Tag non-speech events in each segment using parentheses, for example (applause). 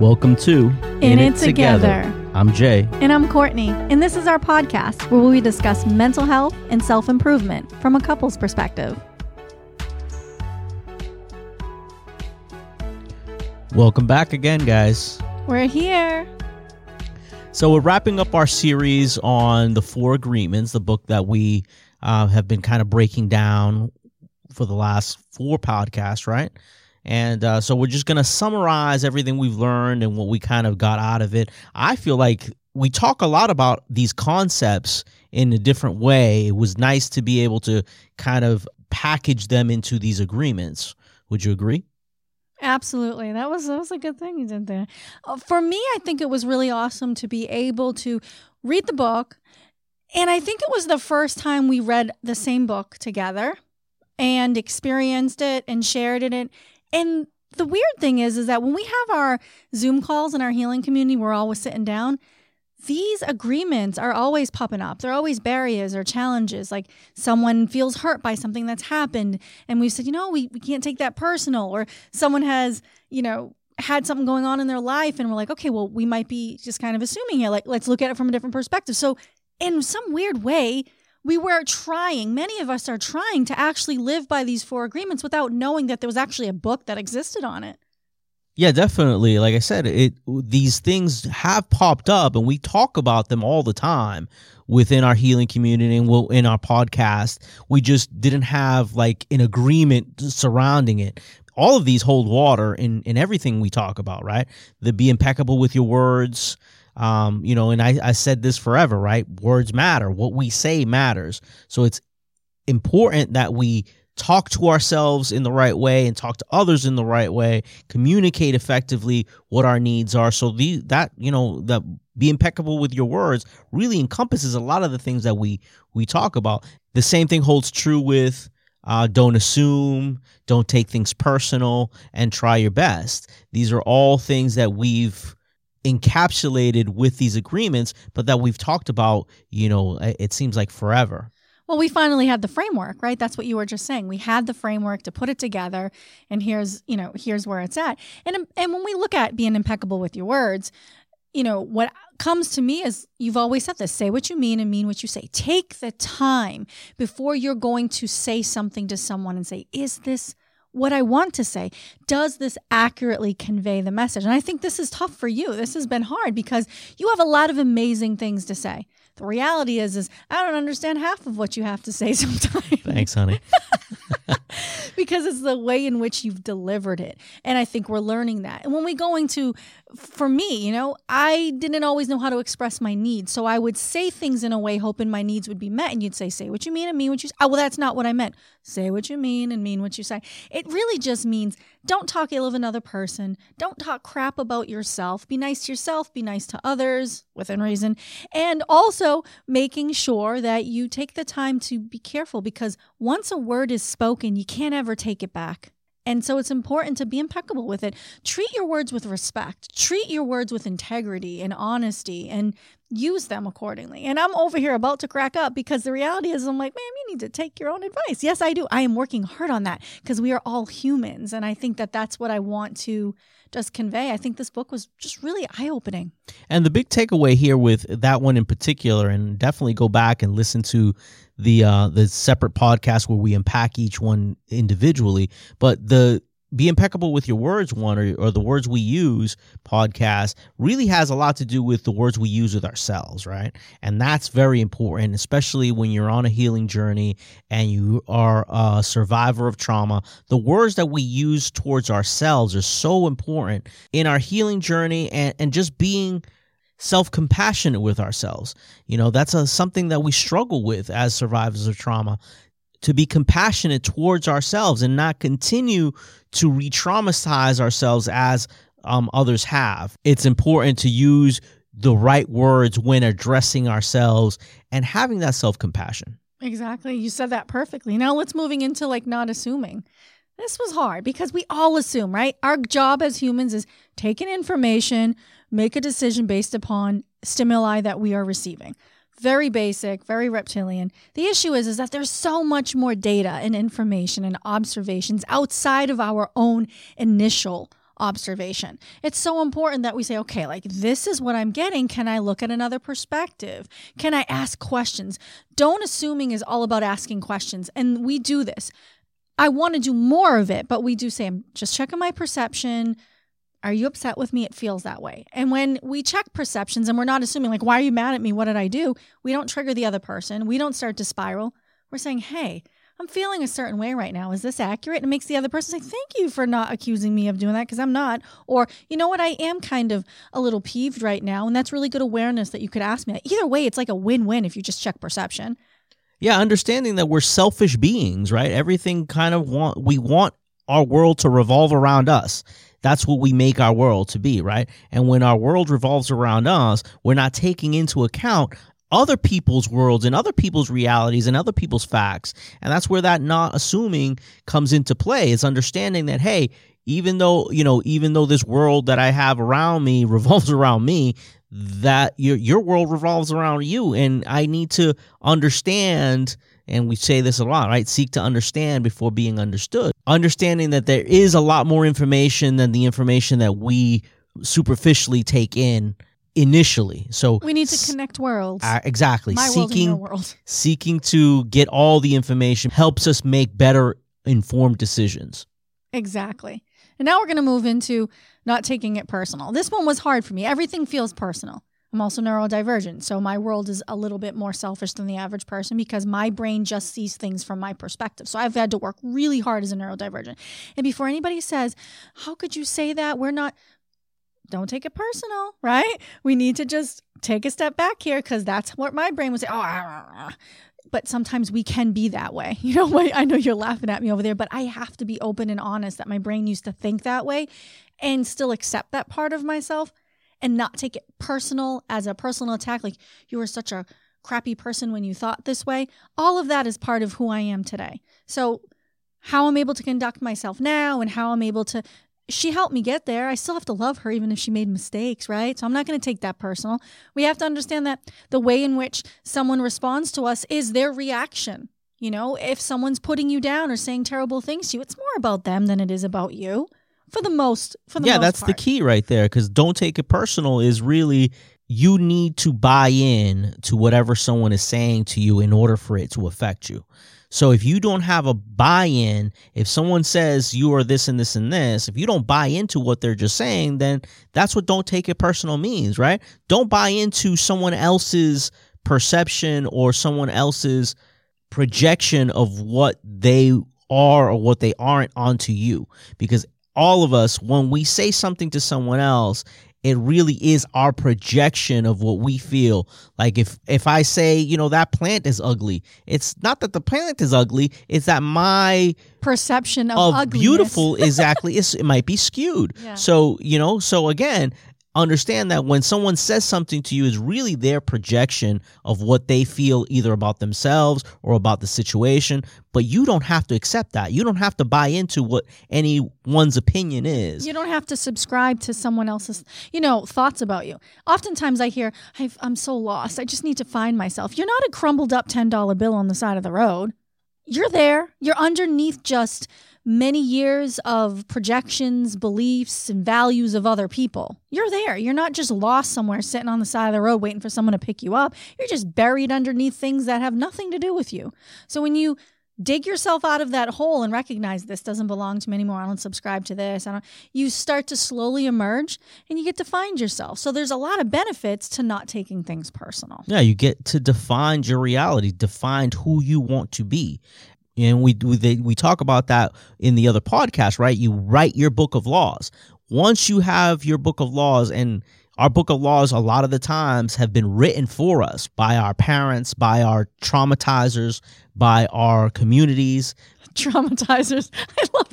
Welcome to In, It, Together. I'm Jay. And I'm Courtney. And this is our podcast where we discuss mental health and self improvement from a couple's perspective. Welcome back again, guys. We're here. So, we're wrapping up our series on the Four Agreements, the book that we uh, have been kind of breaking down for the last four podcasts, right? And uh, so we're just going to summarize everything we've learned and what we kind of got out of it. I feel like we talk a lot about these concepts in a different way. It was nice to be able to kind of package them into these agreements. Would you agree? Absolutely. That was that was a good thing you did there. Uh, for me, I think it was really awesome to be able to read the book and I think it was the first time we read the same book together and experienced it and shared it and the weird thing is, is that when we have our Zoom calls in our healing community, we're always sitting down. These agreements are always popping up. They're always barriers or challenges. Like someone feels hurt by something that's happened, and we've said, you know, we, we can't take that personal. Or someone has, you know, had something going on in their life, and we're like, okay, well, we might be just kind of assuming here. Like, let's look at it from a different perspective. So, in some weird way, we were trying, many of us are trying to actually live by these four agreements without knowing that there was actually a book that existed on it. Yeah, definitely. Like I said, it these things have popped up and we talk about them all the time within our healing community and in our podcast. We just didn't have like an agreement surrounding it. All of these hold water in in everything we talk about, right? The be impeccable with your words, um, you know, and I, I said this forever, right? Words matter. What we say matters. So it's important that we talk to ourselves in the right way and talk to others in the right way, communicate effectively what our needs are. So the that, you know, that be impeccable with your words really encompasses a lot of the things that we we talk about. The same thing holds true with uh, don't assume, don't take things personal, and try your best. These are all things that we've encapsulated with these agreements, but that we've talked about, you know, it seems like forever. Well, we finally had the framework, right? That's what you were just saying. We had the framework to put it together, and here's, you know, here's where it's at. And and when we look at being impeccable with your words, you know, what comes to me is you've always said this say what you mean and mean what you say. Take the time before you're going to say something to someone and say, is this what I want to say? Does this accurately convey the message? And I think this is tough for you. This has been hard because you have a lot of amazing things to say. The reality is is I don't understand half of what you have to say (laughs) sometimes. Thanks, honey. (laughs) because it's the way in which you've delivered it. And I think we're learning that. And when we go into for me, you know, I didn't always know how to express my needs. So I would say things in a way hoping my needs would be met. And you'd say, say what you mean and mean what you say. Oh, well, that's not what I meant. Say what you mean and mean what you say. It really just means don't talk ill of another person. Don't talk crap about yourself. Be nice to yourself. Be nice to others within reason. And also making sure that you take the time to be careful because once a word is spoken, you can't ever take it back. And so it's important to be impeccable with it. Treat your words with respect, treat your words with integrity and honesty, and use them accordingly. And I'm over here about to crack up because the reality is, I'm like, man, you need to take your own advice. Yes, I do. I am working hard on that because we are all humans. And I think that that's what I want to just convey. I think this book was just really eye opening. And the big takeaway here with that one in particular, and definitely go back and listen to the uh, the separate podcast where we unpack each one individually. But the be impeccable with your words one or, or the words we use podcast really has a lot to do with the words we use with ourselves right? And that's very important especially when you're on a healing journey and you are a survivor of trauma. The words that we use towards ourselves are so important in our healing journey and, and just being self-compassionate with ourselves. You know that's a, something that we struggle with as survivors of trauma to be compassionate towards ourselves and not continue to re-traumatize ourselves as um, others have. It's important to use the right words when addressing ourselves and having that self-compassion. Exactly. You said that perfectly. Now let's moving into like not assuming. This was hard because we all assume, right? Our job as humans is take in information, make a decision based upon stimuli that we are receiving. Very basic, very reptilian. The issue is, is that there's so much more data and information and observations outside of our own initial observation. It's so important that we say, okay, like this is what I'm getting. Can I look at another perspective? Can I ask questions? Don't assuming is all about asking questions. And we do this. I want to do more of it, but we do say, I'm just checking my perception. Are you upset with me? It feels that way. And when we check perceptions and we're not assuming, like, why are you mad at me? What did I do? We don't trigger the other person. We don't start to spiral. We're saying, hey, I'm feeling a certain way right now. Is this accurate? And it makes the other person say, Thank you for not accusing me of doing that because I'm not. Or, you know what? I am kind of a little peeved right now. And that's really good awareness that you could ask me that. Either way, it's like a win win if you just check perception. Yeah, understanding that we're selfish beings, right? Everything kind of want, we want our world to revolve around us. That's what we make our world to be, right? And when our world revolves around us, we're not taking into account other people's worlds and other people's realities and other people's facts. And that's where that not assuming comes into play. It's understanding that, hey, even though, you know, even though this world that I have around me (laughs) revolves around me, that your your world revolves around you. And I need to understand and we say this a lot, right? Seek to understand before being understood. Understanding that there is a lot more information than the information that we superficially take in initially. So we need to connect worlds. Uh, exactly. My seeking world world. (laughs) seeking to get all the information helps us make better informed decisions. Exactly. And now we're going to move into not taking it personal. This one was hard for me. Everything feels personal. I'm also neurodivergent, so my world is a little bit more selfish than the average person because my brain just sees things from my perspective. So I've had to work really hard as a neurodivergent. And before anybody says, "How could you say that? We're not don't take it personal, right? We need to just take a step back here because that's what my brain would say. Oh, ah, ah, ah. but sometimes we can be that way. (laughs) You know, I know you're laughing at me over there, but I have to be open and honest that my brain used to think that way and still accept that part of myself and not take it personal as a personal attack. Like you were such a crappy person when you thought this way. All of that is part of who I am today. So, how I'm able to conduct myself now and how I'm able to she helped me get there. I still have to love her even if she made mistakes, right? So I'm not going to take that personal. We have to understand that the way in which someone responds to us is their reaction. You know, if someone's putting you down or saying terrible things to you, it's more about them than it is about you. For the most, for the yeah, that's part. the key right there. Because don't take it personal is really you need to buy in to whatever someone is saying to you in order for it to affect you. So if you don't have a buy in, if someone says you are this and this and this, if you don't buy into what they're just saying, then that's what don't take it personal means, right? Don't buy into someone else's perception or someone else's projection of what they are or what they aren't onto you. Because all of us, when we say something to someone else, it really is our projection of what we feel. Like if if i say you know that plant is ugly it's not that the plant is ugly it's that my perception of, of beautiful (laughs) exactly is it might be skewed. Yeah. so you know so again understand that when someone says something to you is really their projection of what they feel either about themselves or about the situation but you don't have to accept that you don't have to buy into what anyone's opinion is You don't have to subscribe to someone else's, you know, thoughts about you. Oftentimes I hear, I've, I'm so lost. I just need to find myself. You're not a crumbled up $10 bill on the side of the road. You're there. You're underneath just many years of projections, beliefs, and values of other people. You're there. You're not just lost somewhere sitting on the side of the road waiting for someone to pick you up. You're just buried underneath things that have nothing to do with you. So when you dig yourself out of that hole and recognize this doesn't belong to me anymore. I don't subscribe to this. I don't you start to slowly emerge and you get to find yourself. So there's a lot of benefits to not taking things personal. Yeah, you get to define your reality, define who you want to be. And we we, we talk about that in the other podcast, right? You write your book of laws. Once you have your book of laws and our book of laws a lot of the times have been written for us by our parents, by our traumatizers, by our communities, (laughs) Traumatizers. (laughs) I love.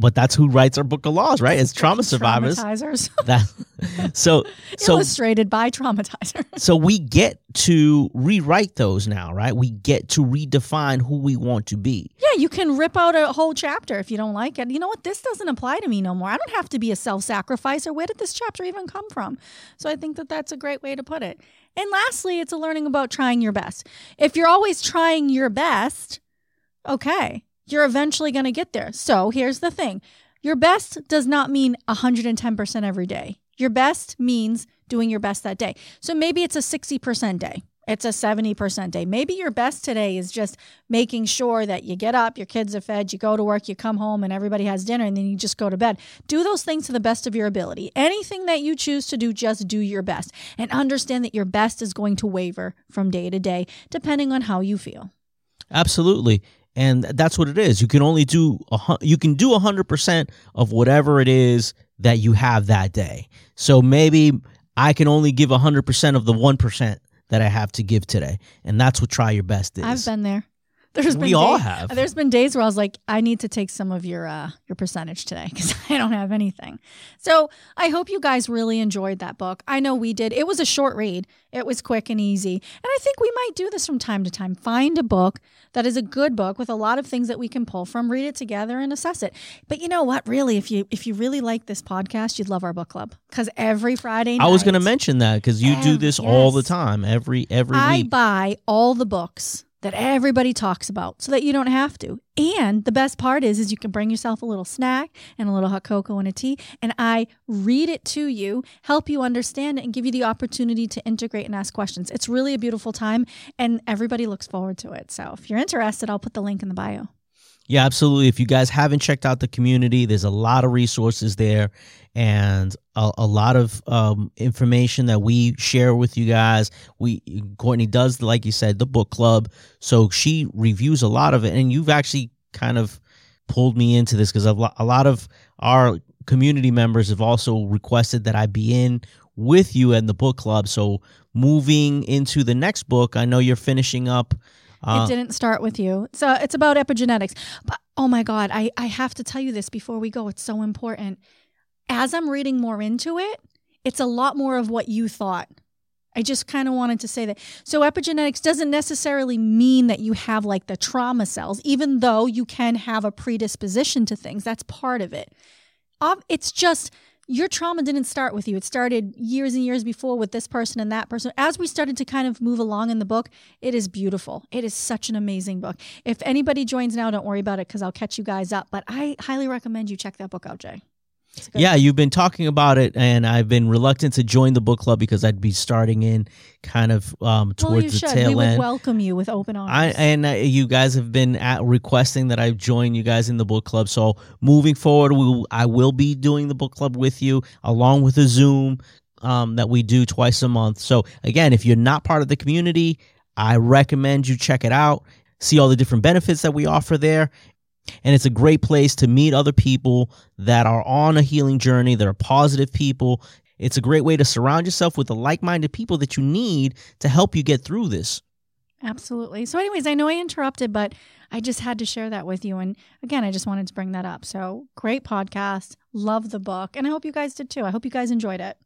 But that's who writes our book of laws, right? It's trauma survivors. Traumatizers. (laughs) That so so Illustrated by traumatizers. so we get to rewrite those now, right? We get to redefine who we want to be. Yeah, you can rip out a whole chapter if you don't like it. You know what? This doesn't apply to me no more. I don't have to be a self sacrificer. Where did this chapter even come from? So I think that that's a great way to put it. And lastly, it's a learning about trying your best. If you're always trying your best, okay, you're eventually going to get there. So here's the thing Your best does not mean 110% every day. Your best means doing your best that day. So maybe it's a 60% day. It's a 70% day. Maybe your best today is just making sure that you get up, your kids are fed, you go to work, you come home, and everybody has dinner, and then you just go to bed. Do those things to the best of your ability. Anything that you choose to do, just do your best. And understand that your best is going to waver from day to day, depending on how you feel. Absolutely. And that's what it is. You can only do a, you can do 100% of whatever it is that you have that day. So maybe I can only give 100% of the 1% that I have to give today. And that's what try your best is. I've been there. There's we been all days, have. There's been days where I was like, I need to take some of your uh, your percentage today (laughs) because I don't have anything. So I hope you guys really enjoyed that book. I know we did. It was a short read. It was quick and easy. And I think we might do this from time to time. Find a book that is a good book with a lot of things that we can pull from, read it together and assess it. But you know what? Really, if you if you really like this podcast, you'd love our book club because every Friday night, I was going to mention that because you do this all the time, every every I week. buy all the books that everybody talks about so that you don't have to. And the best part is is you can bring yourself a little snack and a little hot cocoa and a tea and I read it to you, help you understand it and give you the opportunity to integrate and ask questions. It's really a beautiful time and everybody looks forward to it. So if you're interested, I'll put the link in the bio. Yeah, absolutely. If you guys haven't checked out the community, there's a lot of resources there and a, a lot of um, information that we share with you guys. We Courtney does, like you said, the book club, so she reviews a lot of it, and you've actually kind of pulled me into this because a lo- a lot of our community members have also requested that I be in with you in the book club. So moving into the next book, I know you're finishing up. Uh, it didn't start with you. So it's about epigenetics. But oh my God, I, I have to tell you this before we go. It's so important. As I'm reading more into it, it's a lot more of what you thought. I just kind of wanted to say that. So epigenetics doesn't necessarily mean that you have like the trauma cells, even though you can have a predisposition to things. That's part of it. It's just your trauma didn't start with you. It started years and years before with this person and that person. As we started to kind of move along in the book, it is beautiful. It is such an amazing book. If anybody joins now, don't worry about it because I'll catch you guys up. But I highly recommend you check that book out, Jay. Yeah, you've been talking about it, and I've been reluctant to join the book club because I'd be starting in kind of um, towards well, you the should. tail We would end. welcome you with open arms. I and uh, you guys have been at requesting that I join you guys in the book club. So moving forward, we I will be doing the book club with you along with a Zoom um, that we do twice a month. So again, if you're not part of the community, I recommend you check it out. See all the different benefits that we offer there. And it's a great place to meet other people that are on a healing journey, that are positive people. It's a great way to surround yourself with the like minded people that you need to help you get through this. Absolutely. So, anyways, I know I interrupted, but I just had to share that with you. And again, I just wanted to bring that up. So, great podcast. Love the book. And I hope you guys did too. I hope you guys enjoyed it.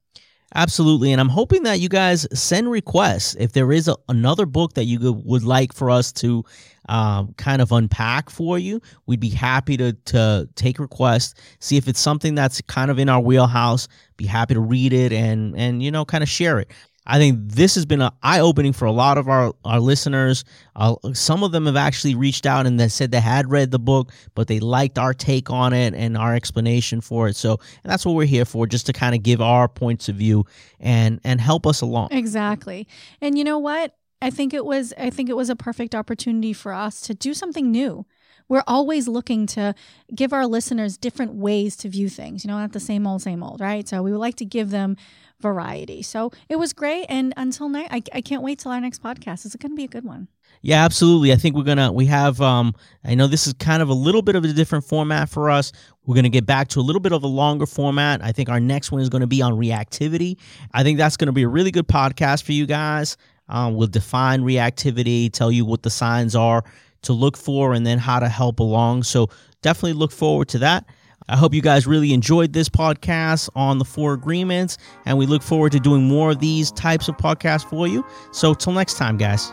Absolutely. And I'm hoping that you guys send requests. If there is a, another book that you would like for us to um, kind of unpack for you, we'd be happy to, to take requests, see if it's something that's kind of in our wheelhouse, be happy to read it and, and you know, kind of share it. I think this has been eye opening for a lot of our, our listeners. Uh, some of them have actually reached out and they said they had read the book, but they liked our take on it and our explanation for it. So that's what we're here for, just to kind of give our points of view and and help us along. Exactly. And you know what? I think it was I think it was a perfect opportunity for us to do something new. We're always looking to give our listeners different ways to view things, you know, not the same old, same old, right? So we would like to give them variety. So it was great. And until night, I, I can't wait till our next podcast. It's going to be a good one. Yeah, absolutely. I think we're gonna we have um I know this is kind of a little bit of a different format for us. We're gonna get back to a little bit of a longer format. I think our next one is gonna be on reactivity. I think that's gonna be a really good podcast for you guys. Um, we'll define reactivity, tell you what the signs are to look for, and then how to help along. So definitely look forward to that. I hope you guys really enjoyed this podcast on the four agreements, and we look forward to doing more of these types of podcasts for you. So till next time, guys.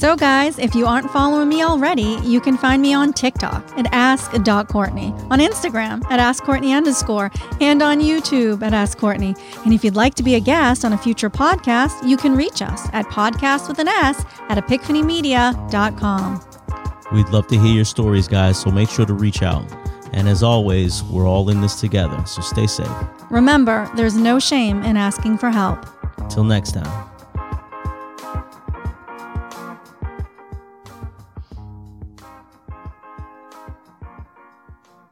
So, guys, if you aren't following me already, you can find me on TikTok at ask.courtney, on Instagram at askcourtney underscore, and on YouTube at Ask Courtney. And if you'd like to be a guest on a future podcast, you can reach us at podcast with an S at epiphanymedia.com. We'd love to hear your stories, guys, so make sure to reach out. And as always, we're all in this together, so stay safe. Remember, there's no shame in asking for help. Till next time.